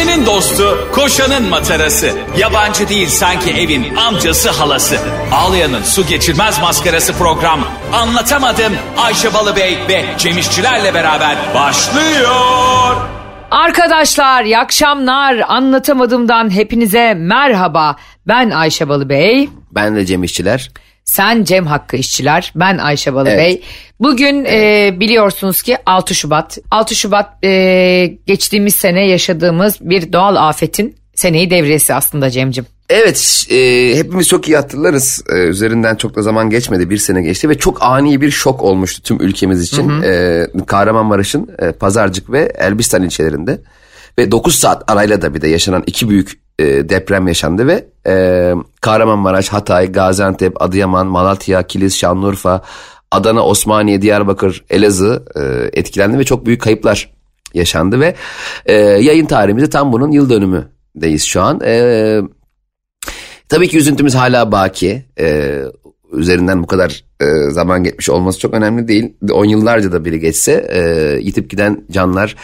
Ayşe'nin dostu, koşanın matarası. Yabancı değil sanki evin amcası halası. Ağlayan'ın su geçirmez maskarası program. Anlatamadım Ayşe Balıbey ve Cemişçilerle beraber başlıyor. Arkadaşlar iyi akşamlar. Anlatamadığımdan hepinize merhaba. Ben Ayşe Balıbey. Ben de Cem İşçiler. Sen Cem Hakkı İşçiler. Ben Ayşe Balıbey. Evet. Bugün e, biliyorsunuz ki 6 Şubat. 6 Şubat e, geçtiğimiz sene yaşadığımız bir doğal afetin seneyi devriyesi aslında Cem'cim. Evet e, hepimiz çok iyi hatırlarız. E, üzerinden çok da zaman geçmedi bir sene geçti ve çok ani bir şok olmuştu tüm ülkemiz için. E, Kahramanmaraş'ın e, Pazarcık ve Elbistan ilçelerinde. Ve 9 saat arayla da bir de yaşanan iki büyük e, deprem yaşandı ve e, Kahramanmaraş, Hatay, Gaziantep, Adıyaman, Malatya, Kilis, Şanlıurfa, Adana, Osmaniye, Diyarbakır, Elazığ e, etkilendi ve çok büyük kayıplar yaşandı ve e, yayın tarihimizde tam bunun yıl dönümündeyiz şu an. E, tabii ki üzüntümüz hala baki. E, üzerinden bu kadar e, zaman geçmiş olması çok önemli değil. 10 yıllarca da biri geçse e, yitip giden canlar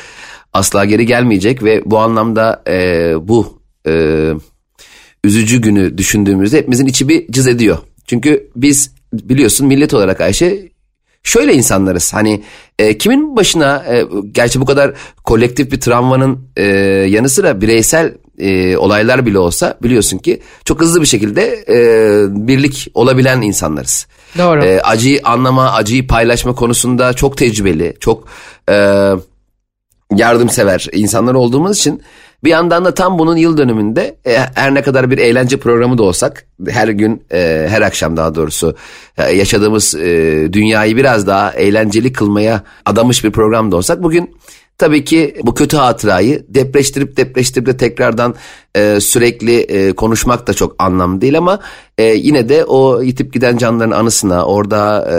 asla geri gelmeyecek ve bu anlamda e, bu e, üzücü günü düşündüğümüzde hepimizin içi bir cız ediyor. Çünkü biz biliyorsun millet olarak Ayşe şöyle insanlarız. Hani e, kimin başına e, gerçi bu kadar kolektif bir travmanın e, yanı sıra bireysel e, olaylar bile olsa biliyorsun ki çok hızlı bir şekilde e, birlik olabilen insanlarız. Doğru. E, acıyı anlama, acıyı paylaşma konusunda çok tecrübeli, çok e, yardımsever insanlar olduğumuz için bir yandan da tam bunun yıl dönümünde e, her ne kadar bir eğlence programı da olsak her gün e, her akşam daha doğrusu e, yaşadığımız dünyayı biraz daha eğlenceli kılmaya adamış bir program da olsak bugün tabii ki bu kötü hatırayı depreştirip depreştirip de tekrardan e, sürekli e, konuşmak da çok anlamlı değil ama e, yine de o yitip giden canların anısına orada e,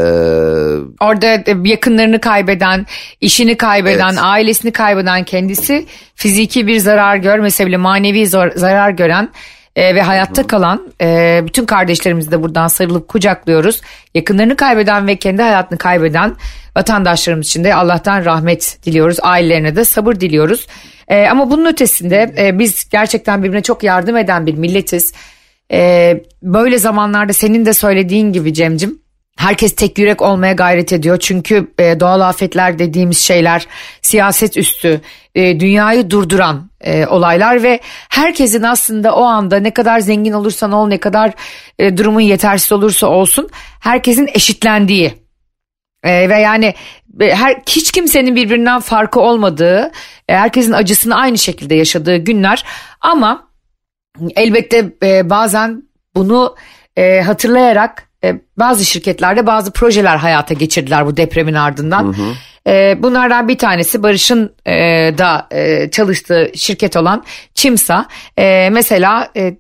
Orada yakınlarını kaybeden, işini kaybeden, Evet. ailesini kaybeden kendisi fiziki bir zarar görmese bile manevi zor- zarar gören e, ve hayatta kalan e, bütün kardeşlerimizi de buradan sarılıp kucaklıyoruz. Yakınlarını kaybeden ve kendi hayatını kaybeden vatandaşlarımız için de Allah'tan rahmet diliyoruz. Ailelerine de sabır diliyoruz. E, ama bunun ötesinde e, biz gerçekten birbirine çok yardım eden bir milletiz. E, böyle zamanlarda senin de söylediğin gibi Cemcim Herkes tek yürek olmaya gayret ediyor. Çünkü e, doğal afetler dediğimiz şeyler siyaset üstü, e, dünyayı durduran e, olaylar ve herkesin aslında o anda ne kadar zengin olursan ol, ne kadar e, durumun yetersiz olursa olsun herkesin eşitlendiği e, ve yani e, her hiç kimsenin birbirinden farkı olmadığı, e, herkesin acısını aynı şekilde yaşadığı günler ama elbette e, bazen bunu e, hatırlayarak e, bazı şirketlerde bazı projeler hayata geçirdiler bu depremin ardından. E, bunlardan bir tanesi Barış'ın e, da e, çalıştığı şirket olan Çimsa. E, mesela e,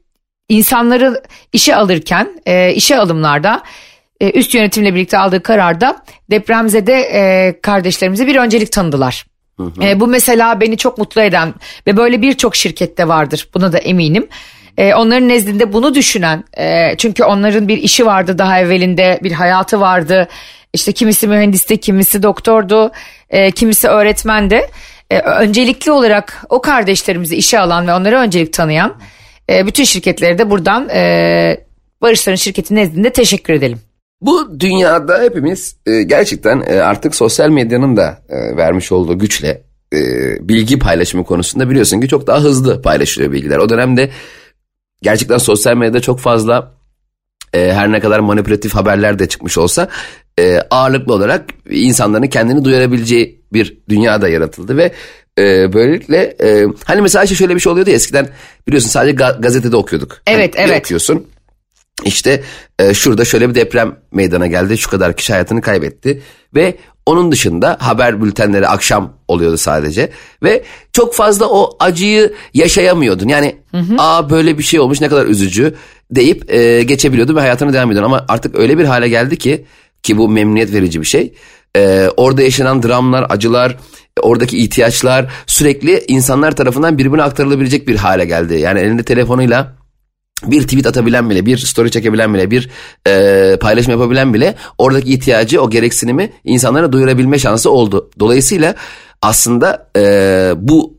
insanları işe alırken e, işe alımlarda e, üst yönetimle birlikte aldığı kararda depremzede e, kardeşlerimize bir öncelik tanıdılar. E, bu mesela beni çok mutlu eden ve böyle birçok şirkette vardır buna da eminim. E, onların nezdinde bunu düşünen e, çünkü onların bir işi vardı daha evvelinde bir hayatı vardı. İşte kimisi mühendisti, kimisi doktordu, e, kimisi öğretmendi. E, öncelikli olarak o kardeşlerimizi işe alan ve onlara öncelik tanıyan e, bütün şirketleri de buradan e, Barışların şirketi nezdinde teşekkür edelim. Bu dünyada hepimiz e, gerçekten e, artık sosyal medyanın da e, vermiş olduğu güçle e, bilgi paylaşımı konusunda biliyorsun ki çok daha hızlı paylaşılıyor bilgiler. O dönemde gerçekten sosyal medyada çok fazla e, her ne kadar manipülatif haberler de çıkmış olsa e, ağırlıklı olarak insanların kendini duyurabileceği bir dünya da yaratıldı ve e, böylelikle e, hani mesela işte şöyle bir şey oluyordu ya eskiden biliyorsun sadece ga- gazetede okuyorduk. Evet, Hani evet. Okuyorsun. İşte e, şurada şöyle bir deprem meydana geldi. Şu kadar kişi hayatını kaybetti. Ve onun dışında haber bültenleri akşam oluyordu sadece. Ve çok fazla o acıyı yaşayamıyordun. Yani aa böyle bir şey olmuş ne kadar üzücü deyip e, geçebiliyordun ve hayatına devam ediyordun. Ama artık öyle bir hale geldi ki ki bu memnuniyet verici bir şey. E, orada yaşanan dramlar, acılar, oradaki ihtiyaçlar sürekli insanlar tarafından birbirine aktarılabilecek bir hale geldi. Yani elinde telefonuyla bir tweet atabilen bile, bir story çekebilen bile, bir e, paylaşım yapabilen bile oradaki ihtiyacı, o gereksinimi insanlara duyurabilme şansı oldu. Dolayısıyla aslında e, bu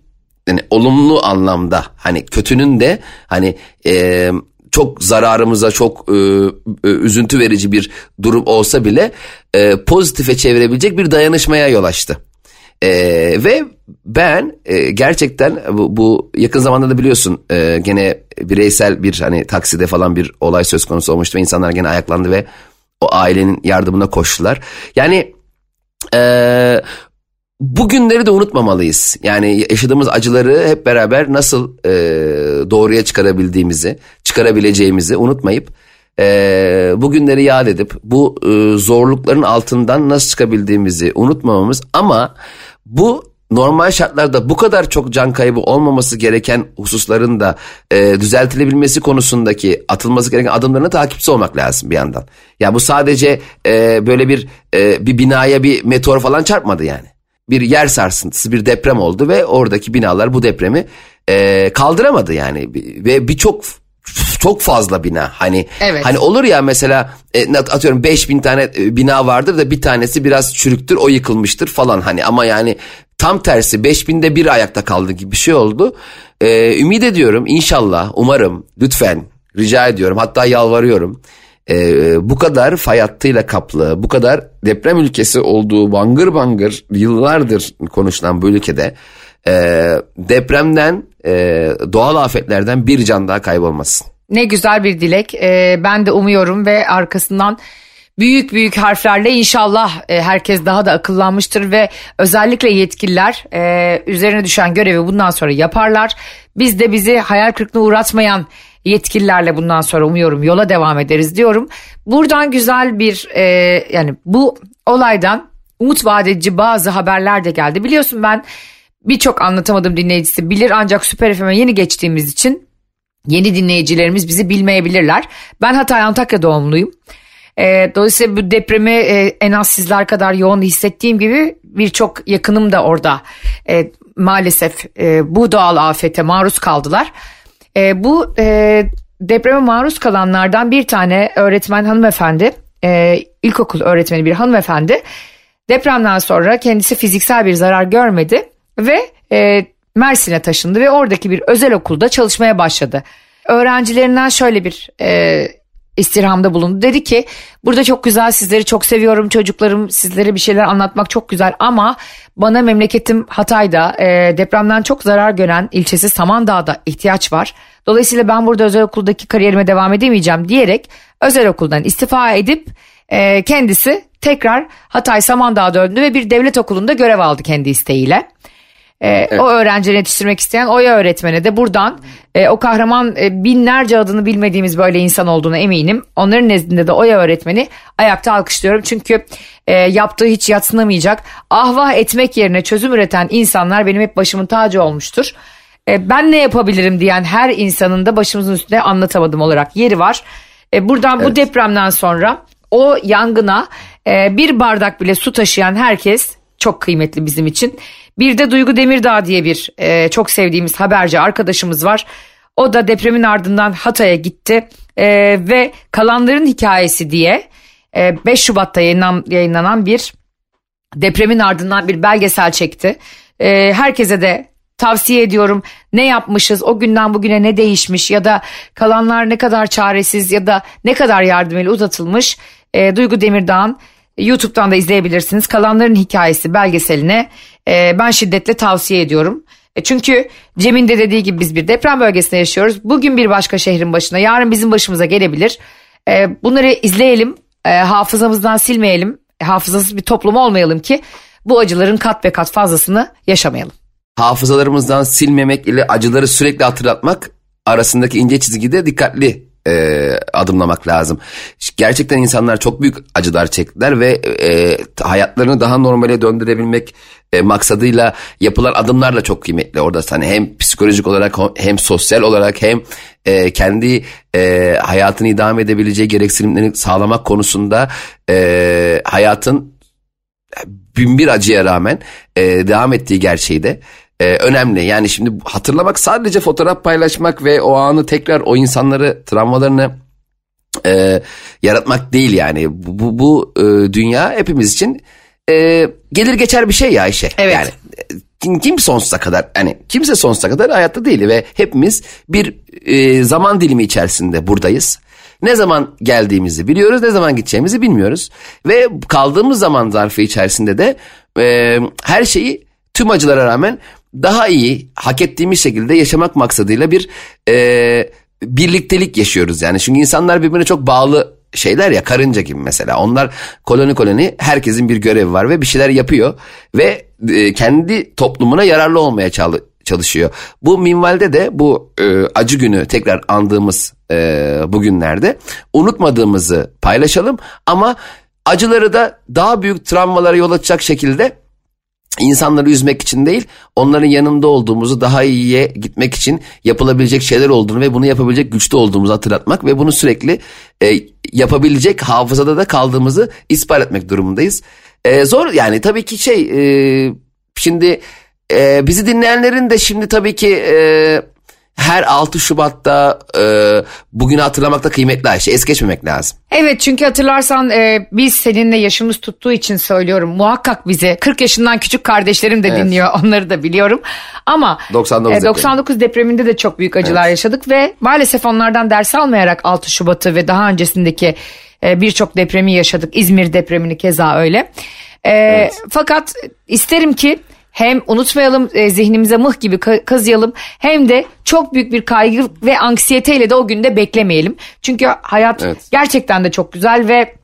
yani olumlu anlamda hani kötünün de hani e, çok zararımıza çok e, e, üzüntü verici bir durum olsa bile e, pozitife çevirebilecek bir dayanışmaya yol açtı. E, ve ben e, gerçekten bu, bu yakın zamanda da biliyorsun e, gene bireysel bir hani takside falan bir olay söz konusu olmuştu ve insanlar gene ayaklandı ve o ailenin yardımına koştular. Yani e, bugünleri de unutmamalıyız. Yani yaşadığımız acıları hep beraber nasıl e, doğruya çıkarabildiğimizi, çıkarabileceğimizi unutmayıp e, bugünleri yad edip bu e, zorlukların altından nasıl çıkabildiğimizi unutmamamız ama bu normal şartlarda bu kadar çok can kaybı olmaması gereken hususların da e, düzeltilebilmesi konusundaki atılması gereken adımlarına takipçi olmak lazım bir yandan. Ya bu sadece e, böyle bir e, bir binaya bir meteor falan çarpmadı yani. Bir yer sarsıntısı, bir deprem oldu ve oradaki binalar bu depremi e, kaldıramadı yani ve birçok çok fazla bina hani Evet. hani olur ya mesela e, atıyorum 5000 tane e, bina vardır da bir tanesi biraz çürüktür o yıkılmıştır falan hani ama yani tam tersi 5000'de bir ayakta kaldı gibi bir şey oldu. E, ümit ediyorum inşallah umarım lütfen rica ediyorum hatta yalvarıyorum. E, bu kadar fay hattıyla kaplı bu kadar deprem ülkesi olduğu bangır bangır yıllardır konuşulan bu ülkede e, depremden e, doğal afetlerden bir can daha kaybolmasın. Ne güzel bir dilek. Ee, ben de umuyorum ve arkasından büyük büyük harflerle inşallah e, herkes daha da akıllanmıştır ve özellikle yetkililer e, üzerine düşen görevi bundan sonra yaparlar. Biz de bizi hayal kırıklığına uğratmayan yetkililerle bundan sonra umuyorum yola devam ederiz diyorum. Buradan güzel bir e, yani bu olaydan umut vadedici bazı haberler de geldi. Biliyorsun ben birçok anlatamadığım dinleyicisi bilir ancak Süper FM'e yeni geçtiğimiz için yeni dinleyicilerimiz bizi bilmeyebilirler. Ben Hatay Antakya doğumluyum. E, dolayısıyla bu depremi e, en az sizler kadar yoğun hissettiğim gibi birçok yakınım da orada e, maalesef e, bu doğal afete maruz kaldılar. E, bu e, depreme maruz kalanlardan bir tane öğretmen hanımefendi, e, ilkokul öğretmeni bir hanımefendi depremden sonra kendisi fiziksel bir zarar görmedi ve e, Mersin'e taşındı ve oradaki bir özel okulda çalışmaya başladı. Öğrencilerinden şöyle bir e, istirhamda bulundu. Dedi ki burada çok güzel sizleri çok seviyorum çocuklarım sizlere bir şeyler anlatmak çok güzel ama bana memleketim Hatay'da e, depremden çok zarar gören ilçesi Samandağ'da ihtiyaç var. Dolayısıyla ben burada özel okuldaki kariyerime devam edemeyeceğim diyerek özel okuldan istifa edip e, kendisi tekrar Hatay Samandağ'a döndü ve bir devlet okulunda görev aldı kendi isteğiyle. E, O öğrencileri yetiştirmek isteyen Oya öğretmene de buradan e, o kahraman e, binlerce adını bilmediğimiz böyle insan olduğuna eminim. Onların nezdinde de Oya öğretmeni ayakta alkışlıyorum. Çünkü e, yaptığı hiç yatsınamayacak ahvah etmek yerine çözüm üreten insanlar benim hep başımın tacı olmuştur. E, ben ne yapabilirim diyen her insanın da başımızın üstünde anlatamadım olarak yeri var. E, buradan bu depremden sonra o yangına e, bir bardak bile su taşıyan herkes çok kıymetli bizim için. Bir de Duygu Demirdağ diye bir e, çok sevdiğimiz haberci arkadaşımız var. O da depremin ardından Hatay'a gitti E, ve kalanların hikayesi diye e, 5 Şubat'ta yayınlan, yayınlanan bir depremin ardından bir belgesel çekti. E, herkese de tavsiye ediyorum ne yapmışız o günden bugüne ne değişmiş ya da kalanlar ne kadar çaresiz ya da ne kadar yardım eli uzatılmış E, Duygu Demirdağ'ın YouTube'dan da izleyebilirsiniz. Kalanların hikayesi belgeseline e, ben şiddetle tavsiye ediyorum. E, çünkü Cem'in de dediği gibi biz bir deprem bölgesinde yaşıyoruz. Bugün bir başka şehrin başına, yarın bizim başımıza gelebilir. E, bunları izleyelim, e, hafızamızdan silmeyelim, hafızasız bir toplum olmayalım ki bu acıların kat be kat fazlasını yaşamayalım. hafızalarımızdan silmemek ile acıları sürekli hatırlatmak arasındaki ince çizgide dikkatli e, adımlamak lazım. Gerçekten insanlar çok büyük acılar çektiler ve e, hayatlarını daha normale döndürebilmek e, maksadıyla yapılan adımlar da çok kıymetli. Orada hani hem psikolojik olarak hem sosyal olarak hem e, kendi e, hayatını idame edebileceği gereksinimlerini sağlamak konusunda e, hayatın binbir acıya rağmen e, devam ettiği gerçeği de e, önemli. Yani şimdi hatırlamak sadece fotoğraf paylaşmak ve o anı tekrar o insanları travmalarını e, yaratmak değil yani. Bu, bu, bu e, dünya hepimiz için e, gelir geçer bir şey ya Ayşe. Evet. Yani e, kim, kim sonsuza kadar hani kimse sonsuza kadar hayatta değil ve hepimiz bir e, zaman dilimi içerisinde buradayız. Ne zaman geldiğimizi biliyoruz, ne zaman gideceğimizi bilmiyoruz. Ve kaldığımız zaman zarfı içerisinde de e, her şeyi tüm acılara rağmen daha iyi, hak ettiğimiz şekilde yaşamak maksadıyla bir e, birliktelik yaşıyoruz yani. Çünkü insanlar birbirine çok bağlı şeyler ya karınca gibi mesela. Onlar koloni koloni herkesin bir görevi var ve bir şeyler yapıyor ve e, kendi toplumuna yararlı olmaya çalışıyor. Bu minvalde de bu e, acı günü tekrar andığımız e, bugünlerde unutmadığımızı paylaşalım ama acıları da daha büyük travmalara yol açacak şekilde insanları üzmek için değil onların yanında olduğumuzu daha iyiye gitmek için yapılabilecek şeyler olduğunu ve bunu yapabilecek güçlü olduğumuzu hatırlatmak ve bunu sürekli e, yapabilecek hafızada da kaldığımızı ispat etmek durumundayız. E, zor yani tabii ki şey e, şimdi e, bizi dinleyenlerin de şimdi tabii ki e, her 6 Şubat'ta e, bugünü hatırlamakta kıymetli Ayşe. Es geçmemek lazım. Evet çünkü hatırlarsan e, biz seninle yaşımız tuttuğu için söylüyorum. Muhakkak bize 40 yaşından küçük kardeşlerim de evet. dinliyor. Onları da biliyorum. Ama 99, e, 99 depreminde de çok büyük acılar evet. yaşadık ve maalesef onlardan ders almayarak 6 Şubat'ı ve daha öncesindeki e, birçok depremi yaşadık. İzmir depremini keza öyle. E, evet. Fakat isterim ki hem unutmayalım e, zihnimize mıh gibi kazıyalım hem de çok büyük bir kaygı ve anksiyeteyle de o günde beklemeyelim. Çünkü hayat evet. gerçekten de çok güzel ve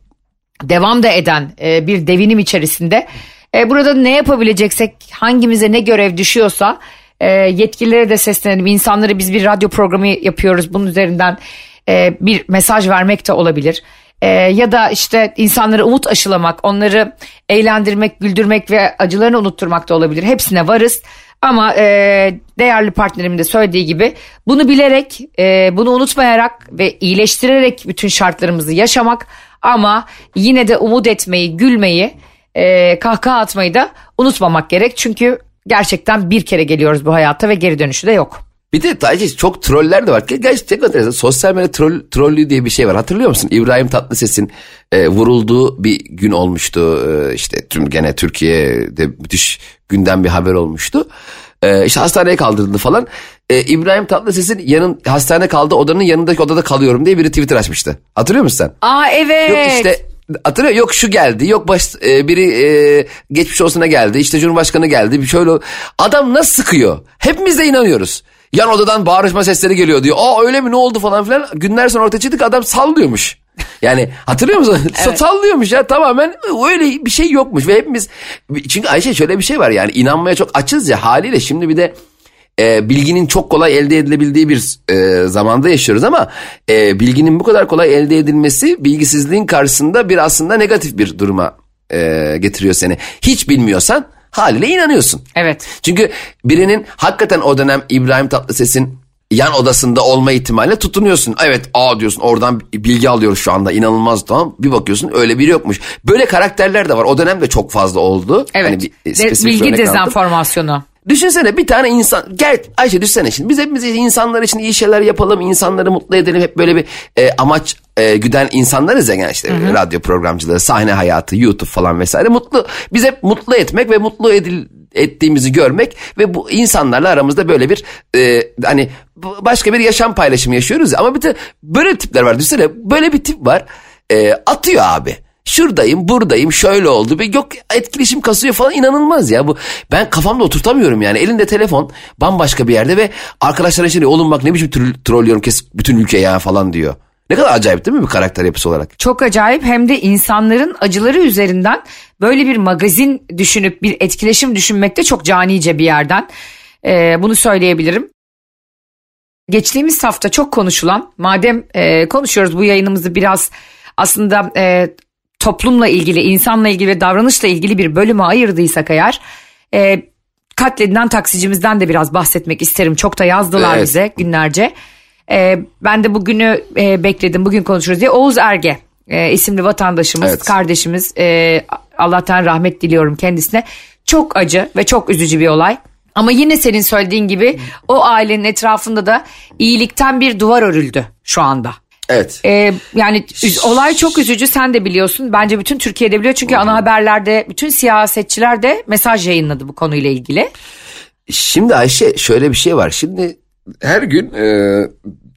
devam da eden e, bir devinim içerisinde. E, burada ne yapabileceksek hangimize ne görev düşüyorsa e, yetkililere de seslenelim. İnsanları biz bir radyo programı yapıyoruz bunun üzerinden e, bir mesaj vermek de olabilir e, ya da işte insanlara umut aşılamak, onları eğlendirmek, güldürmek ve acılarını unutturmak da olabilir. Hepsine varız. Ama e, değerli partnerimin de söylediği gibi bunu bilerek, e, bunu unutmayarak ve iyileştirerek bütün şartlarımızı yaşamak ama yine de umut etmeyi, gülmeyi, e, kahkaha atmayı da unutmamak gerek. Çünkü gerçekten bir kere geliyoruz bu hayata ve geri dönüşü de yok. Bir de Taci çok troller de var. Gerçekten enteresan. Sosyal medya troll, trollü diye bir şey var. Hatırlıyor musun? İbrahim Tatlıses'in e, vurulduğu bir gün olmuştu. E, işte tüm gene Türkiye'de müthiş günden bir haber olmuştu. E, işte hastaneye kaldırıldı falan. E, İbrahim Tatlıses'in yanın hastane kaldı odanın yanındaki odada kalıyorum diye biri Twitter açmıştı. Hatırlıyor musun sen? Aa evet. Yok işte Hatırlıyor yok şu geldi yok baş, e, biri e, geçmiş olsuna geldi işte Cumhurbaşkanı geldi bir şöyle adam nasıl sıkıyor hepimiz de inanıyoruz Yan odadan bağırışma sesleri geliyor diyor. Aa öyle mi ne oldu falan filan. Günler sonra ortaya çıktık adam sallıyormuş. Yani hatırlıyor musun? Evet. Sallıyormuş ya tamamen öyle bir şey yokmuş. Ve hepimiz çünkü Ayşe şöyle bir şey var yani inanmaya çok açız ya haliyle şimdi bir de e, bilginin çok kolay elde edilebildiği bir e, zamanda yaşıyoruz ama e, bilginin bu kadar kolay elde edilmesi bilgisizliğin karşısında bir aslında negatif bir duruma e, getiriyor seni. Hiç bilmiyorsan haliyle inanıyorsun. Evet. Çünkü birinin hakikaten o dönem İbrahim Tatlıses'in yan odasında olma ihtimaline tutunuyorsun. Evet aa diyorsun oradan bilgi alıyoruz şu anda inanılmaz tamam bir bakıyorsun öyle biri yokmuş. Böyle karakterler de var o dönemde çok fazla oldu. Evet hani bir, De, bilgi dezenformasyonu. Aldım. Düşünsene bir tane insan gel Ayşe düşünsene şimdi. Biz hepimiz insanlar için iyi şeyler yapalım insanları mutlu edelim. Hep böyle bir e, amaç e, güden insanlarız ya yani işte hı hı. radyo programcıları sahne hayatı YouTube falan vesaire. Mutlu biz hep mutlu etmek ve mutlu edil, ettiğimizi görmek ve bu insanlarla aramızda böyle bir e, hani başka bir yaşam paylaşımı yaşıyoruz ama bir de böyle tipler var. Düşünsene böyle bir tip var. E, atıyor abi şuradayım buradayım şöyle oldu ve yok etkileşim kasıyor falan inanılmaz ya bu ben kafamda oturtamıyorum yani elinde telefon bambaşka bir yerde ve arkadaşlar şimdi oğlum bak ne biçim trollüyorum kes bütün ülke ya falan diyor. Ne kadar acayip değil mi bir karakter yapısı olarak? Çok acayip hem de insanların acıları üzerinden böyle bir magazin düşünüp bir etkileşim düşünmek de çok canice bir yerden. Ee, bunu söyleyebilirim. Geçtiğimiz hafta çok konuşulan madem e, konuşuyoruz bu yayınımızı biraz aslında e, toplumla ilgili, insanla ilgili ve davranışla ilgili bir bölüme ayırdıysak eğer e, katledilen taksicimizden de biraz bahsetmek isterim. Çok da yazdılar evet. bize günlerce. E, ben de bugünü e, bekledim, bugün konuşuruz diye. Oğuz Erge e, isimli vatandaşımız, evet. kardeşimiz. E, Allah'tan rahmet diliyorum kendisine. Çok acı ve çok üzücü bir olay. Ama yine senin söylediğin gibi o ailenin etrafında da iyilikten bir duvar örüldü şu anda. Evet. Ee, yani olay çok üzücü sen de biliyorsun. Bence bütün Türkiye'de biliyor çünkü ana haberlerde bütün siyasetçiler de mesaj yayınladı bu konuyla ilgili. Şimdi Ayşe şöyle bir şey var. Şimdi her gün e,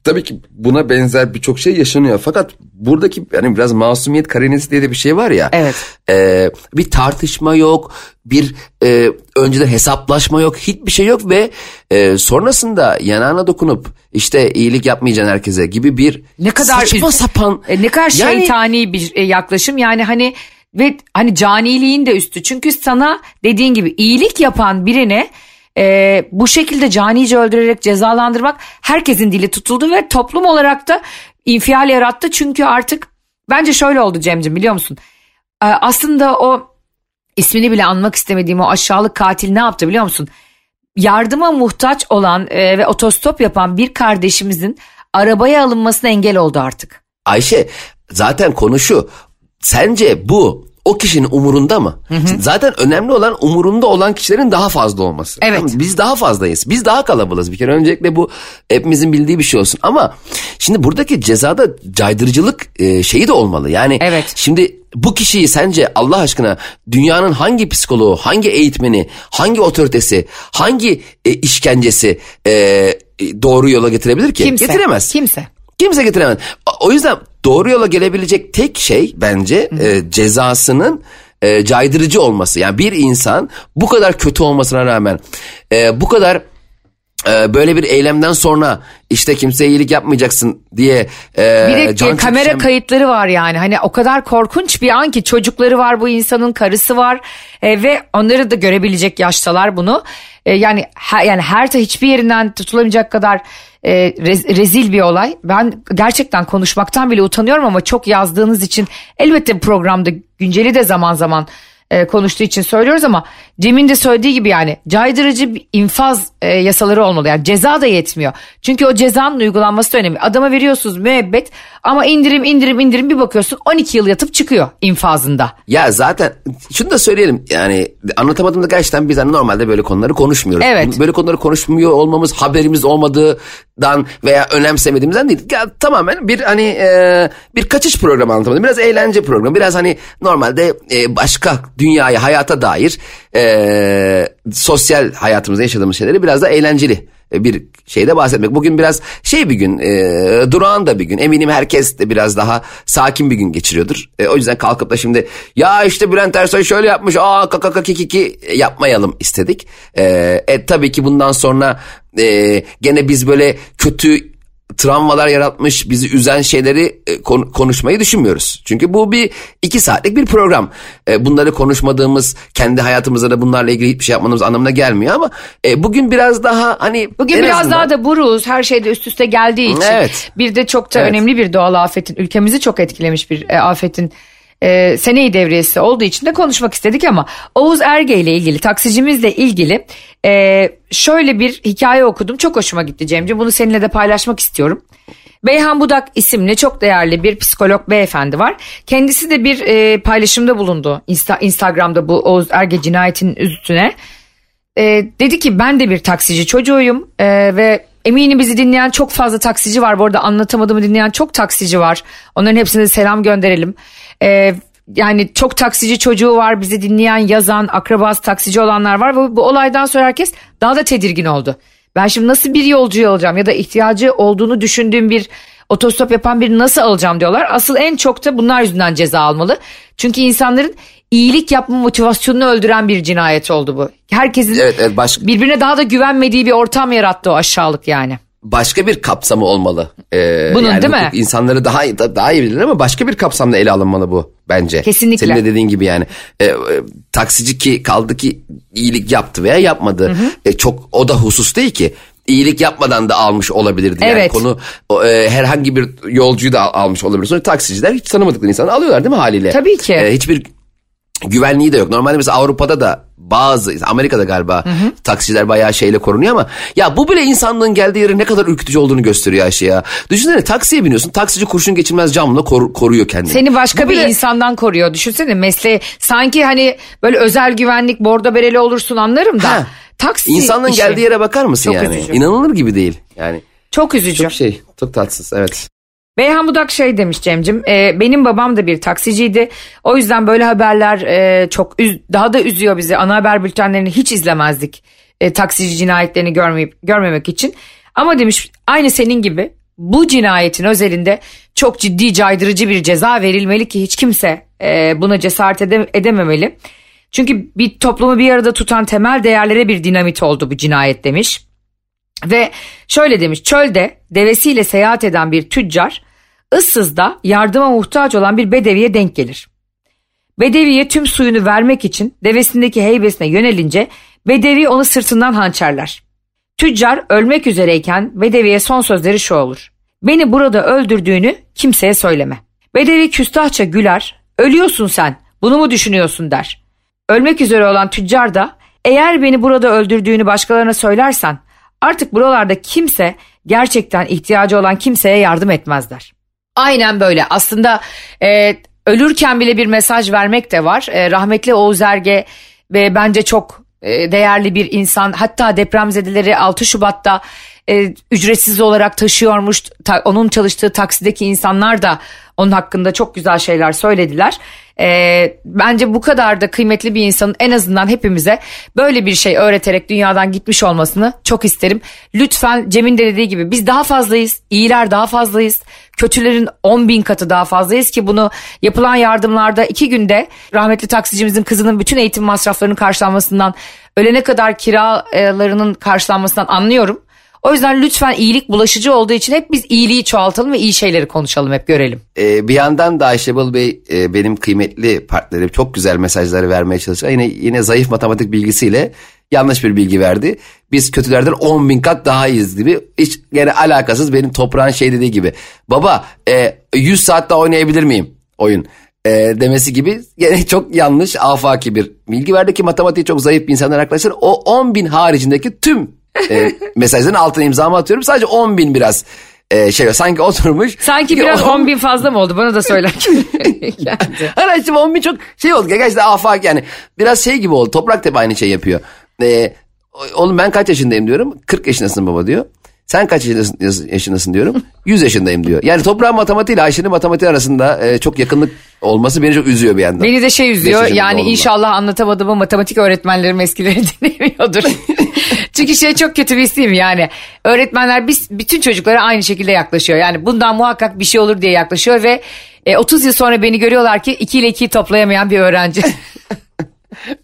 tabii ki buna benzer birçok şey yaşanıyor. Fakat buradaki yani biraz masumiyet karinesi diye de bir şey var ya. Evet. E, bir tartışma yok, bir e, önceden hesaplaşma yok, hiçbir şey yok ve e, sonrasında yanağına dokunup işte iyilik yapmayacaksın herkese gibi bir Ne kadar saçma sapan. E, ne kadar Yani- şeytani bir e, yaklaşım yani hani ve hani caniliğin de üstü. Çünkü sana dediğin gibi iyilik yapan birine e, bu şekilde canice öldürerek cezalandırmak herkesin dili tutuldu ve toplum olarak da infial yarattı. Çünkü artık bence şöyle oldu Cem'ciğim biliyor musun? E, aslında o ismini bile anmak istemediğim o aşağılık katil ne yaptı biliyor musun? yardıma muhtaç olan e, ve otostop yapan bir kardeşimizin arabaya alınmasına engel oldu artık. Ayşe zaten konu şu. Sence bu o kişinin umurunda mı? Zaten önemli olan umurunda olan kişilerin daha fazla olması. Evet. Tamam? Biz daha fazlayız. Biz daha kalabalığız. Bir kere öncelikle bu hepimizin bildiği bir şey olsun. Ama şimdi buradaki cezada caydırıcılık e, şeyi de olmalı. Yani Evet. şimdi bu kişiyi sence Allah aşkına dünyanın hangi psikoloğu, hangi eğitmeni, hangi otoritesi, hangi e, işkencesi e, doğru yola getirebilir ki? Kimse. Getiremez. Kimse. Kimse getiremez. O- yüzden doğru yola gelebilecek tek şey bence e, cezasının e, caydırıcı olması. Yani bir insan bu kadar kötü olmasına rağmen e, bu kadar e, böyle bir eylemden sonra işte kimseye iyilik yapmayacaksın diye e, Bir de can kamera çekişen- kayıtları var yani. Hani o kadar korkunç bir an ki çocukları var bu insanın karısı var E, ve onları da görebilecek yaştalar bunu. E, yani her, yani her ta hiçbir yerinden tutulamayacak kadar e, rez- rezil bir olay. Ben gerçekten konuşmaktan bile utanıyorum ama çok yazdığınız için elbette programda günceli de zaman zaman e, konuştuğu için söylüyoruz ama Cem'in de söylediği gibi yani caydırıcı bir infaz e, yasaları olmalı. Yani ceza da yetmiyor. Çünkü o cezanın uygulanması da önemli. Adama veriyorsunuz müebbet ama indirim indirim indirim bir bakıyorsun 12 yıl yatıp çıkıyor infazında. Ya zaten şunu da söyleyelim yani anlatamadığımda gerçekten biz hani normalde böyle konuları konuşmuyoruz. Evet. Böyle konuları konuşmuyor olmamız haberimiz olmadığından veya önemsemediğimizden değil. Ya, tamamen bir hani e, bir kaçış programı anlatamadım. Biraz eğlence programı. Biraz hani normalde e, başka dünyaya hayata dair e, sosyal hayatımızda yaşadığımız şeyleri biraz da eğlenceli e, bir şeyde bahsetmek. Bugün biraz şey bir gün, e, durağan da bir gün. Eminim herkes de biraz daha sakin bir gün geçiriyordur. E, o yüzden kalkıp da şimdi ya işte Bülent Ersoy şöyle yapmış, aa kaka kiki yapmayalım istedik. E, e, tabii ki bundan sonra e, gene biz böyle kötü travmalar yaratmış, bizi üzen şeyleri e, kon- konuşmayı düşünmüyoruz. Çünkü bu bir iki saatlik bir program. E, bunları konuşmadığımız, kendi hayatımızda da bunlarla ilgili hiçbir şey yapmadığımız anlamına gelmiyor ama e, bugün biraz daha hani Bugün biraz azından- daha da buruz her şeyde üst üste geldiği için. Evet. Bir de çok da Evet. önemli bir doğal afetin ülkemizi çok etkilemiş bir afetin e, seneyi devriyesi olduğu için de konuşmak istedik ama Oğuz Erge ile ilgili taksicimizle ilgili e, şöyle bir hikaye okudum çok hoşuma gitti Cemciğim bunu seninle de paylaşmak istiyorum. Beyhan Budak isimli çok değerli bir psikolog beyefendi var. Kendisi de bir e, paylaşımda bulundu Insta- Instagram'da bu Oğuz Erge cinayetinin üstüne. E, dedi ki ben de bir taksici çocuğuyum e, ve eminim bizi dinleyen çok fazla taksici var. Bu arada anlatamadığımı dinleyen çok taksici var. Onların hepsine selam gönderelim. E, yani çok taksici çocuğu var bizi dinleyen yazan akrabası taksici olanlar var. Ve bu olaydan sonra herkes daha da tedirgin oldu. Ben şimdi nasıl bir yolcuyu alacağım ya da ihtiyacı olduğunu düşündüğüm bir otostop yapan birini nasıl alacağım diyorlar. Asıl en çok da bunlar yüzünden ceza almalı. Çünkü insanların iyilik yapma motivasyonunu öldüren bir cinayet oldu bu. Herkesin Evet, evet baş, birbirine daha da güvenmediği bir ortam yarattı o aşağılık yani. Başka bir kapsamı olmalı. Ee, Bunun yani değil mi? insanları daha daha iyi bilir ama başka bir kapsamda ele alınmalı bu bence. Kesinlikle. Senin de dediğin gibi yani. E, taksici ki kaldı ki iyilik yaptı veya yapmadı. E, çok o da husus değil ki. İyilik yapmadan da almış olabilirdi. Yani Evet. konu e, herhangi bir yolcuyu da al- almış olabilir. Sonra taksiciler hiç tanımadıkları insanı alıyorlar değil mi haliyle? Tabii ki. E, hiçbir güvenliği de yok. Normalde mesela Avrupa'da da bazı Amerika'da galiba taksiciler bayağı şeyle korunuyor ama ya bu bile insanlığın geldiği yerin ne kadar ürkütücü olduğunu gösteriyor Ayşe ya. Düşünsene taksiye biniyorsun taksici kurşun geçirmez camla kor- koruyor kendini. Seni başka Bu bir bile- insandan koruyor. Düşünsene mesleği sanki hani böyle özel güvenlik bordo bereli olursun anlarım da. Ha. Taksi İnsanlığın işi. geldiği yere bakar mısın Çok yani? üzücü. İnanılır gibi değil. Yani Çok üzücü. çok şey çok tatsız evet. Beyhan Budak şey demiş Cem'cim e, benim babam da bir taksiciydi o yüzden böyle haberler e, çok üz- daha da üzüyor bizi ana haber bültenlerini hiç izlemezdik e, taksici cinayetlerini görmeyip görmemek için. Ama demiş aynı senin gibi bu cinayetin özelinde çok ciddi caydırıcı bir ceza verilmeli ki hiç kimse e, buna cesaret ede- edememeli. Çünkü bir toplumu bir arada tutan temel değerlere bir dinamit oldu bu cinayet demiş. Ve şöyle demiş çölde devesiyle seyahat eden bir tüccar ıssızda yardıma muhtaç olan bir bedeviye denk gelir. Bedeviye tüm suyunu vermek için devesindeki heybesine yönelince Bedevi onu sırtından hançerler. Tüccar ölmek üzereyken Bedevi'ye son sözleri şu olur. Beni burada öldürdüğünü kimseye söyleme. Bedevi küstahça güler. Ölüyorsun sen. Bunu mu düşünüyorsun der. Ölmek üzere olan tüccar da eğer beni burada öldürdüğünü başkalarına söylersen artık buralarda kimse gerçekten ihtiyacı olan kimseye yardım etmez der. Aynen böyle. Aslında e, ölürken bile bir mesaj vermek de var. E, rahmetli Oğuz Erge ve bence çok e, değerli bir insan. Hatta depremzedeleri 6 Şubat'ta e, ücretsiz olarak taşıyormuş. Ta- onun çalıştığı taksideki insanlar da onun hakkında çok güzel şeyler söylediler. E, bence bu kadar da kıymetli bir insanın en azından hepimize böyle bir şey öğreterek dünyadan gitmiş olmasını çok isterim. Lütfen Cem'in de dediği gibi biz daha fazlayız. iyiler daha fazlayız. Kötülerin 10 bin katı daha fazlayız ki bunu yapılan yardımlarda iki günde rahmetli taksicimizin kızının bütün eğitim masraflarının karşılanmasından ölene kadar kiralarının karşılanmasından anlıyorum. O yüzden lütfen iyilik bulaşıcı olduğu için hep biz iyiliği çoğaltalım ve iyi şeyleri konuşalım hep görelim. Ee, bir yandan da Ayşe Bey e, benim kıymetli partnerim çok güzel mesajları vermeye çalışıyor. Yine yine zayıf matematik bilgisiyle yanlış bir bilgi verdi. Biz kötülerden 10 bin kat daha iyiyiz gibi. Hiç gene alakasız benim toprağın şey dediği gibi. Baba e, 100 saat daha oynayabilir miyim oyun? E, demesi gibi gene çok yanlış afaki bir bilgi verdi ki matematiği çok zayıf bir insanlar arkadaşlar. O 10 bin haricindeki tüm e, mesajların altına imzamı atıyorum. Sadece 10 bin biraz e, şey sanki oturmuş. Sanki biraz 10 bin fazla mı oldu bana da söyler. Geldi. Hani şimdi 10 bin çok şey oldu. Gerçekten afak yani. Biraz şey gibi oldu. Toprak Tepe aynı şey yapıyor. Ee, oğlum ben kaç yaşındayım diyorum. 40 yaşındasın baba diyor. Sen kaç yaşındasın, diyorum. 100 yaşındayım diyor. Yani toprağın matematiği ile Ayşe'nin matematiği arasında e, çok yakınlık olması beni çok üzüyor bir yandan. Beni de şey üzüyor yani var. inşallah anlatamadığımı matematik öğretmenlerim eskileri dinlemiyordur. Çünkü şey çok kötü bir mi yani öğretmenler biz bütün çocuklara aynı şekilde yaklaşıyor. Yani bundan muhakkak bir şey olur diye yaklaşıyor ve e, 30 yıl sonra beni görüyorlar ki 2 ile 2'yi toplayamayan bir öğrenci.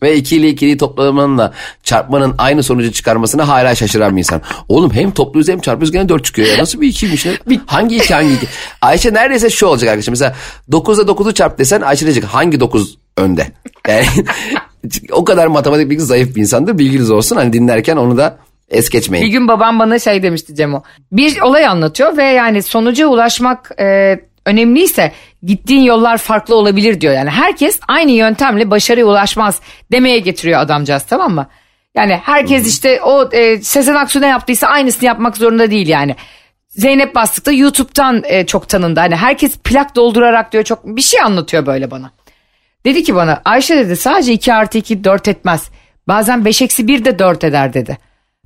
Ve 2 ile 2'yi toplamanla çarpmanın aynı sonucu çıkarmasına hala şaşıran bir insan. Oğlum hem topluyoruz hem çarpıyoruz gene 4 çıkıyor ya. Nasıl bir 2'ymiş ne? Hangi 2 hangi 2? Ayşe neredeyse şu olacak arkadaşlar. Mesela 9'da 9'u çarp desen Ayşe diyecek hangi 9 önde? Yani o kadar matematik bilgisi zayıf bir insandır. Bilginiz olsun. Hani dinlerken onu da es geçmeyin. Bir gün babam bana şey demişti Cemo. Bir olay anlatıyor ve yani sonuca ulaşmak e, önemliyse gittiğin yollar farklı olabilir diyor. Yani herkes aynı yöntemle başarıya ulaşmaz demeye getiriyor adamcağız tamam mı? Yani herkes işte o e, Sezen Aksu ne yaptıysa aynısını yapmak zorunda değil yani. Zeynep Bastık da YouTube'dan e, çok tanındı. Hani herkes plak doldurarak diyor çok bir şey anlatıyor böyle bana. Dedi ki bana Ayşe dedi sadece 2 artı 2 4 etmez. Bazen 5 eksi 1 de 4 eder dedi.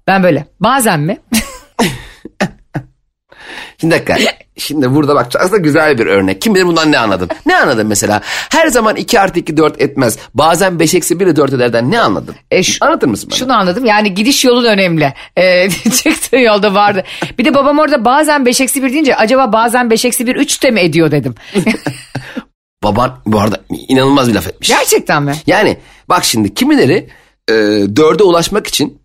Ben böyle bazen mi? Şimdi dakika. Şimdi burada bak aslında güzel bir örnek. Kim bilir bundan ne anladın? Ne anladın mesela? Her zaman 2 artı 2 4 etmez. Bazen 5 eksi 1 ile 4 ederden ne anladın? E, şu- Anlatır mısın bana? Şunu anladım yani gidiş yolun önemli. Ee, çıktığı yolda vardı. Bir de babam orada bazen 5 eksi 1 deyince acaba bazen 5 eksi 1 3 de mi ediyor dedim. Baban bu arada inanılmaz bir laf etmiş. Gerçekten mi? Yani bak şimdi kimileri e, dörde ulaşmak için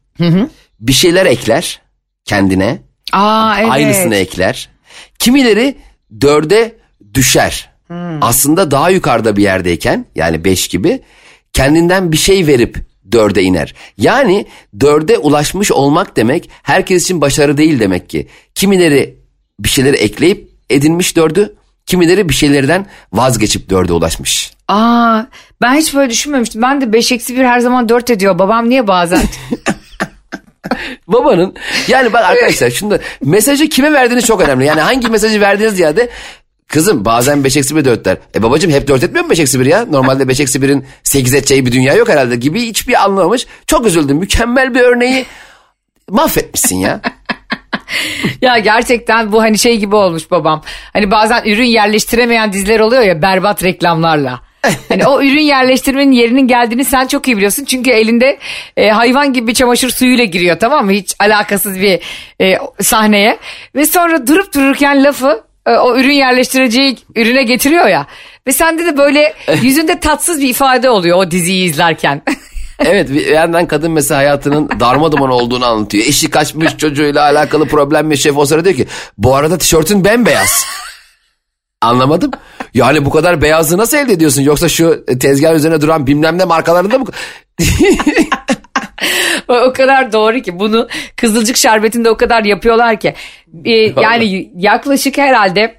bir şeyler ekler kendine. Aa evet. Aynısını ekler. Kimileri dörde düşer. Aslında daha yukarıda bir yerdeyken yani beş gibi kendinden bir şey verip dörde iner. Yani dörde ulaşmış olmak demek herkes için başarı değil demek ki. Kimileri bir şeyleri ekleyip edinmiş dördü, kimileri bir şeylerden vazgeçip dörde ulaşmış. Aa ben hiç böyle düşünmemiştim. Ben de 5 eksi 1 her zaman 4 ediyor. Babam niye bazen? Babanın yani bak arkadaşlar şunda mesajı kime verdiğiniz çok önemli. Yani hangi mesajı verdiğiniz ziyade kızım bazen 5 eksi 1 4 der. E babacım hep 4 etmiyor mu 5 eksi 1 ya? Normalde 5 eksi 1'in 8 edeceği bir dünya yok herhalde gibi hiçbir anlamamış. Çok üzüldüm. Mükemmel bir örneği mahvetmişsin ya. ya gerçekten bu hani şey gibi olmuş babam. Hani bazen ürün yerleştiremeyen diziler oluyor ya berbat reklamlarla. Hani o ürün yerleştirmenin yerinin geldiğini sen çok iyi biliyorsun. Çünkü elinde e, hayvan gibi bir çamaşır suyuyla giriyor tamam mı? Hiç alakasız bir e, sahneye. Ve sonra durup dururken lafı e, o ürün yerleştireceği ürüne getiriyor ya. Ve sende de böyle yüzünde tatsız bir ifade oluyor o diziyi izlerken. Evet bir yandan kadın mesela hayatının darma duman olduğunu anlatıyor. Eşi kaçmış çocuğuyla alakalı problem yaşıyor. O sırada diyor ki bu arada tişörtün bembeyaz. Anlamadım. Yani bu kadar beyazı nasıl elde ediyorsun? Yoksa şu tezgah üzerine duran bilmem ne markalarında mı? o, kadar doğru ki bunu Kızılcık Şerbeti'nde o kadar yapıyorlar ki. E, yani yaklaşık herhalde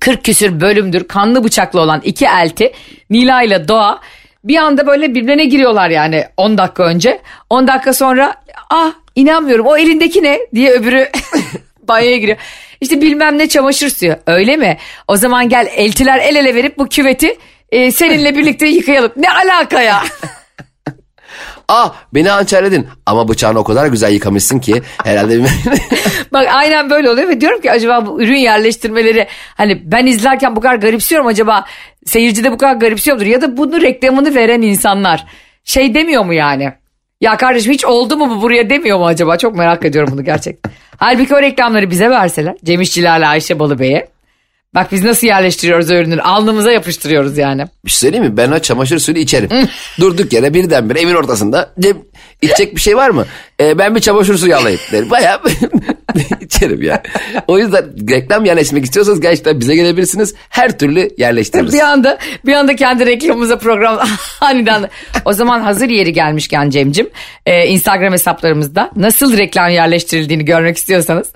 40 küsür bölümdür kanlı bıçaklı olan iki elti Nila ile Doğa bir anda böyle birbirine giriyorlar yani 10 dakika önce. 10 dakika sonra ah inanmıyorum o elindeki ne diye öbürü banyoya giriyor. İşte bilmem ne çamaşır suyu öyle mi? O zaman gel eltiler el ele verip bu küveti e, seninle birlikte yıkayalım. Ne alaka ya? Ah beni hançerledin ama bıçağını o kadar güzel yıkamışsın ki herhalde Bak aynen böyle oluyor ve diyorum ki acaba bu ürün yerleştirmeleri hani ben izlerken bu kadar garipsiyorum acaba seyirci de bu kadar garipsiyordur ya da bunu reklamını veren insanlar şey demiyor mu yani? Ya kardeşim hiç oldu mu bu buraya demiyor mu acaba? Çok merak ediyorum bunu gerçekten. Halbuki o reklamları bize verseler Cem İşçilerle Ayşe Balıbey'e Bak biz nasıl yerleştiriyoruz ürünleri. Alnımıza yapıştırıyoruz yani. Bir şey söyleyeyim mi? Ben o çamaşır suyunu içerim. Durduk yere birdenbire evin ortasında. Cem içecek bir şey var mı? Ee, ben bir çamaşır suyu alayım derim. Bayağı içerim ya. O yüzden reklam yerleştirmek istiyorsanız gerçekten bize gelebilirsiniz. Her türlü yerleştiririz. Bir anda bir anda kendi reklamımıza program aniden. O zaman hazır yeri gelmişken Cem'cim e, Instagram hesaplarımızda nasıl reklam yerleştirildiğini görmek istiyorsanız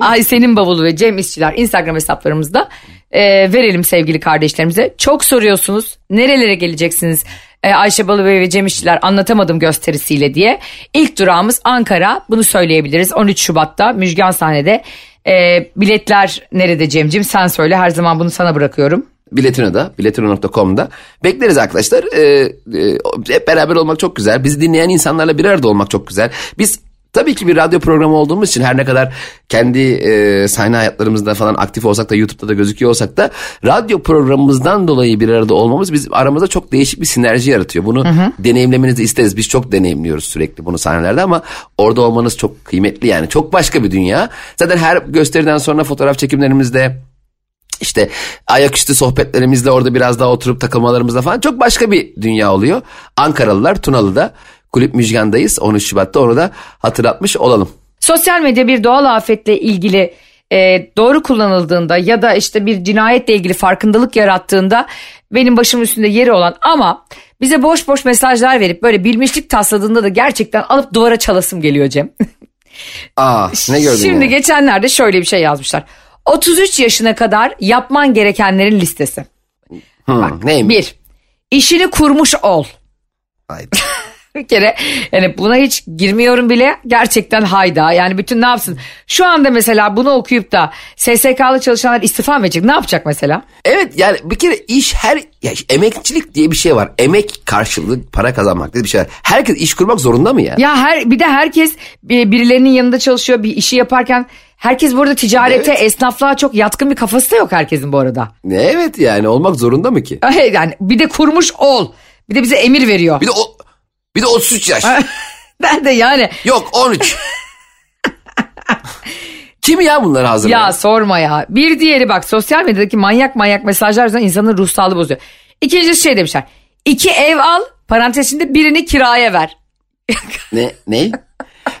Ayşe'nin bavulu ve Cem İşçiler Instagram hesaplarımızda e, verelim sevgili kardeşlerimize. Çok soruyorsunuz nerelere geleceksiniz e, Ayşe Balıbey ve Cem İşçiler anlatamadım gösterisiyle diye. İlk durağımız Ankara bunu söyleyebiliriz 13 Şubat'ta Müjgan sahnede. E, biletler nerede Cem'cim sen söyle her zaman bunu sana bırakıyorum. Biletino'da, biletino.com'da. Bekleriz arkadaşlar. Ee, e, hep beraber olmak çok güzel. Bizi dinleyen insanlarla bir arada olmak çok güzel. Biz Tabii ki bir radyo programı olduğumuz için her ne kadar kendi e, sahne hayatlarımızda falan aktif olsak da YouTube'da da gözüküyor olsak da radyo programımızdan dolayı bir arada olmamız bizim aramızda çok değişik bir sinerji yaratıyor. Bunu hı hı. deneyimlemenizi isteriz. Biz çok deneyimliyoruz sürekli bunu sahnelerde ama orada olmanız çok kıymetli yani. Çok başka bir dünya. Zaten her gösteriden sonra fotoğraf çekimlerimizde işte ayaküstü sohbetlerimizde orada biraz daha oturup takılmalarımızda falan çok başka bir dünya oluyor. Ankaralılar Tunalı'da Kulüp Müjgan'dayız 13 Şubat'ta onu da hatırlatmış olalım. Sosyal medya bir doğal afetle ilgili e, doğru kullanıldığında ya da işte bir cinayetle ilgili farkındalık yarattığında benim başımın üstünde yeri olan ama bize boş boş mesajlar verip böyle bilmişlik tasladığında da gerçekten alıp duvara çalasım geliyor Cem. Aa ne gördün Şimdi ya? geçenlerde şöyle bir şey yazmışlar. 33 yaşına kadar yapman gerekenlerin listesi. Hmm, Bak, neymiş? Bir, işini kurmuş ol. Haydi. bir kere yani buna hiç girmiyorum bile gerçekten hayda yani bütün ne yapsın şu anda mesela bunu okuyup da SSK'lı çalışanlar istifa mı edecek ne yapacak mesela? Evet yani bir kere iş her ya emekçilik diye bir şey var emek karşılığı para kazanmak diye bir şey var. Herkes iş kurmak zorunda mı ya? Ya her bir de herkes birilerinin yanında çalışıyor bir işi yaparken herkes burada ticarete evet. esnaflığa çok yatkın bir kafası da yok herkesin bu arada. Evet yani olmak zorunda mı ki? Yani bir de kurmuş ol bir de bize emir veriyor. Bir de o bir de 33 yaş. ben de yani. Yok 13. Kim ya bunları hazırlayan? Ya sorma ya. Bir diğeri bak sosyal medyadaki manyak manyak mesajlar yüzünden insanın ruh sağlığı bozuyor. İkincisi şey demişler. İki ev al parantezinde birini kiraya ver. ne? Ne?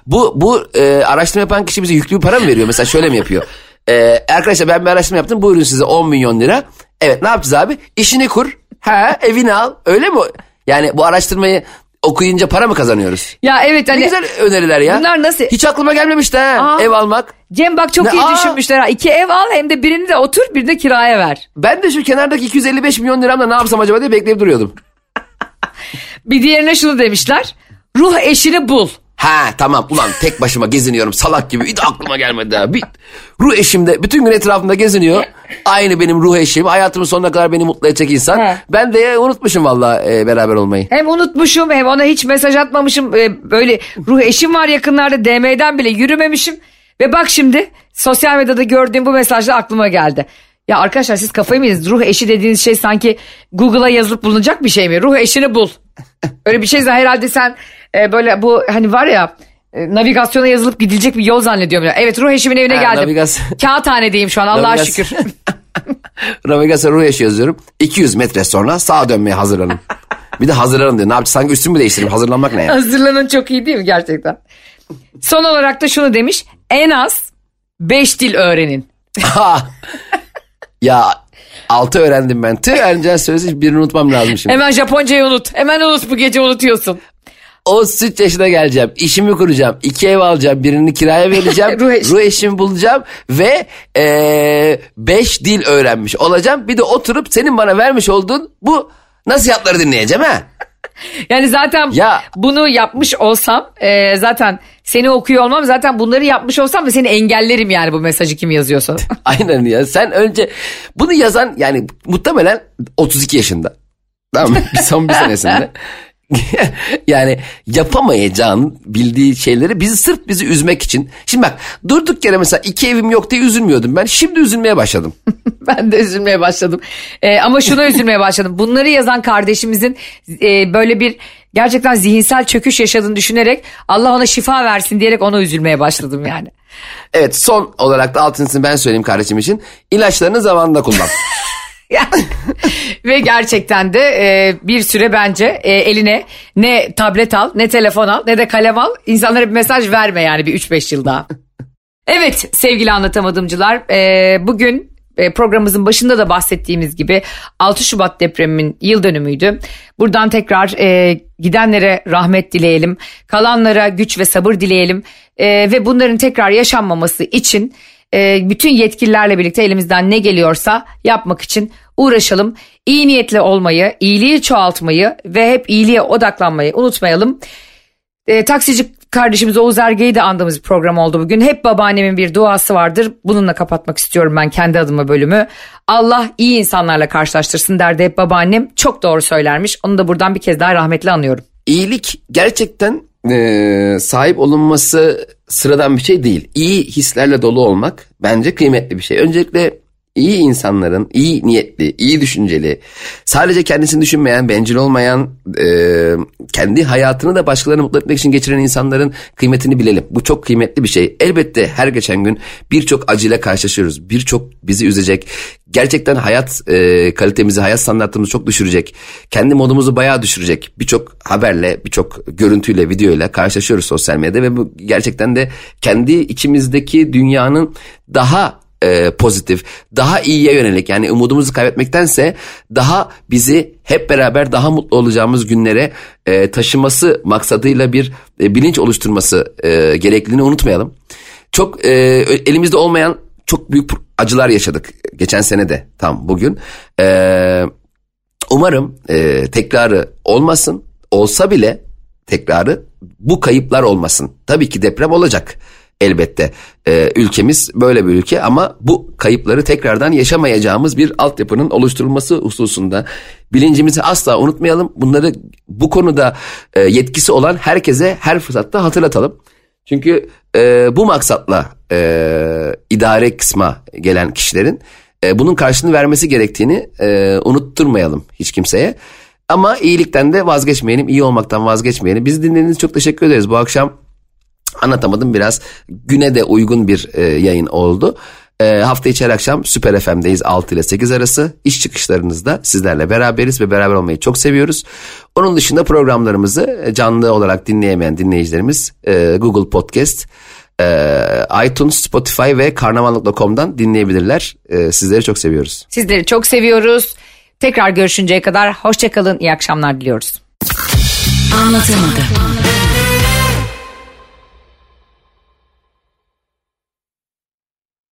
Bu bu e, araştırma yapan kişi bize yüklü bir para mı veriyor? Mesela şöyle mi yapıyor? E, arkadaşlar ben bir araştırma yaptım. Buyurun size 10 milyon lira. Evet ne yapacağız abi? İşini kur. Ha evini al. Öyle mi? Yani bu araştırmayı okuyunca para mı kazanıyoruz? Ya evet hani. Ne güzel öneriler ya. Bunlar nasıl? Hiç aklıma gelmemişti ha Aa, ev almak. Cem bak çok ne, iyi aa, düşünmüşler ha. İki ev al hem de birini de otur birini de kiraya ver. Ben de şu kenardaki 255 milyon liramla ne yapsam acaba diye bekleyip duruyordum. bir diğerine şunu demişler. Ruh eşini bul. Ha tamam ulan tek başıma geziniyorum salak gibi hiç aklıma gelmedi ha. Bir, ruh eşim de bütün gün etrafımda geziniyor. Aynı benim ruh eşim hayatımın sonuna kadar beni mutlu edecek insan. He. Ben de unutmuşum valla e, beraber olmayı. Hem unutmuşum hem ona hiç mesaj atmamışım. E, böyle ruh eşim var yakınlarda DM'den bile yürümemişim. Ve bak şimdi sosyal medyada gördüğüm bu mesajla aklıma geldi. Ya arkadaşlar siz kafayı mı yediniz? Ruh eşi dediğiniz şey sanki Google'a yazılıp bulunacak bir şey mi? Ruh eşini bul. Öyle bir şeyse herhalde sen e, böyle bu hani var ya e, navigasyona yazılıp gidilecek bir yol zannediyorum. Evet ruh eşimin evine Ha, geldim. navigasyon- Kağıthanedeyim şu an Allah'a şükür. Navigasyon ruh eşi yazıyorum. 200 metre sonra sağa dönmeye hazırlanın. bir de hazırlanın diyor. Ne yapacağız? Sanki üstümü değiştireyim. Hazırlanmak ne ya? Hazırlanın çok iyi değil mi gerçekten? Son olarak da şunu demiş. En az 5 dil öğrenin. Ya altı öğrendim ben. Tüh Ercan söylesi birini unutmam lazım şimdi. Hemen Japoncayı unut. Hemen unut bu gece unutuyorsun. 33 yaşına geleceğim. işimi kuracağım. iki ev alacağım. Birini kiraya vereceğim. Ruh eşi. ruh eşimi bulacağım. Ve 5 dil öğrenmiş olacağım. Bir de oturup senin bana vermiş olduğun bu nasihatları dinleyeceğim ha. Yani zaten Ya. bunu yapmış olsam e, zaten seni okuyor olmam zaten bunları yapmış olsam da seni engellerim yani bu mesajı kim yazıyorsa. Aynen ya. Sen önce bunu yazan yani muhtemelen 32 yaşında. Tamam mı? Bir son bir senesinde. yani yapamayacağın bildiği şeyleri bizi sırf bizi üzmek için. Şimdi bak durduk yere mesela iki evim yok diye üzülmüyordum ben. Şimdi üzülmeye başladım. ben de üzülmeye başladım. E, ama şuna üzülmeye başladım. Bunları yazan kardeşimizin e, böyle bir gerçekten zihinsel çöküş yaşadığını düşünerek Allah ona şifa versin diyerek ona üzülmeye başladım yani. Evet son olarak da altıncısını ben söyleyeyim kardeşim için. İlaçlarını zamanında kullan. Ve gerçekten de e, bir süre bence e, eline ne tablet al ne telefon al ne de kalem al. İnsanlara bir mesaj verme yani bir 3-5 yıl daha. Evet sevgili anlatamadımcılar e, bugün e, programımızın başında da bahsettiğimiz gibi 6 Şubat depreminin yıl dönümüydü. Buradan tekrar e, gidenlere rahmet dileyelim, kalanlara güç ve sabır dileyelim E, ve bunların tekrar yaşanmaması için e, bütün yetkililerle birlikte elimizden ne geliyorsa yapmak için uğraşalım. İyi niyetli olmayı, iyiliği çoğaltmayı ve hep iyiliğe odaklanmayı unutmayalım. E, taksici kardeşimiz Oğuz Erge'yi de andığımız bir program oldu bugün. Hep babaannemin bir duası vardır. Bununla kapatmak istiyorum ben kendi adıma bölümü. Allah iyi insanlarla karşılaştırsın derdi hep babaannem. Çok doğru söylermiş. Onu da buradan bir kez daha rahmetli anıyorum. İyilik gerçekten e, sahip olunması sıradan bir şey değil. İyi hislerle dolu olmak bence kıymetli bir şey. Öncelikle iyi insanların, iyi niyetli, iyi düşünceli, sadece kendisini düşünmeyen, bencil olmayan, e, kendi hayatını da başkalarını mutlu etmek için geçiren insanların kıymetini bilelim. Bu çok kıymetli bir şey. Elbette her geçen gün birçok acıyla karşılaşıyoruz. Birçok bizi üzecek, gerçekten hayat e, kalitemizi, hayat standartımızı çok düşürecek. Kendi modumuzu bayağı düşürecek. Birçok haberle, birçok görüntüyle, videoyla karşılaşıyoruz sosyal medyada ve bu gerçekten de kendi içimizdeki dünyanın daha e, pozitif, daha iyiye yönelik yani umudumuzu kaybetmektense daha bizi hep beraber daha mutlu olacağımız günlere e, taşıması maksadıyla bir e, bilinç oluşturması e, gerekliliğini unutmayalım. Çok e, elimizde olmayan çok büyük acılar yaşadık geçen sene de tam bugün. E, umarım e, tekrarı olmasın. Olsa bile tekrarı bu kayıplar olmasın. Tabii ki deprem olacak elbette. E, ülkemiz böyle bir ülke ama bu kayıpları tekrardan yaşamayacağımız bir altyapının oluşturulması hususunda bilincimizi asla unutmayalım. Bunları bu konuda e, yetkisi olan herkese her fırsatta hatırlatalım. Çünkü e, bu maksatla e, idare kısma gelen kişilerin e, bunun karşılığını vermesi gerektiğini e, unutturmayalım hiç kimseye. Ama iyilikten de vazgeçmeyelim, iyi olmaktan vazgeçmeyelim. Bizi dinlediğiniz için çok teşekkür ederiz. Bu akşam anlatamadım biraz güne de uygun bir e, yayın oldu. E, hafta içi her akşam Süper FM'deyiz 6 ile 8 arası. İş çıkışlarınızda sizlerle beraberiz ve beraber olmayı çok seviyoruz. Onun dışında programlarımızı canlı olarak dinleyemeyen dinleyicilerimiz e, Google Podcast, e, iTunes, Spotify ve karnaval.com'dan dinleyebilirler. E, sizleri çok seviyoruz. Sizleri çok seviyoruz. Tekrar görüşünceye kadar hoşçakalın, iyi akşamlar diliyoruz. Anlatamadım.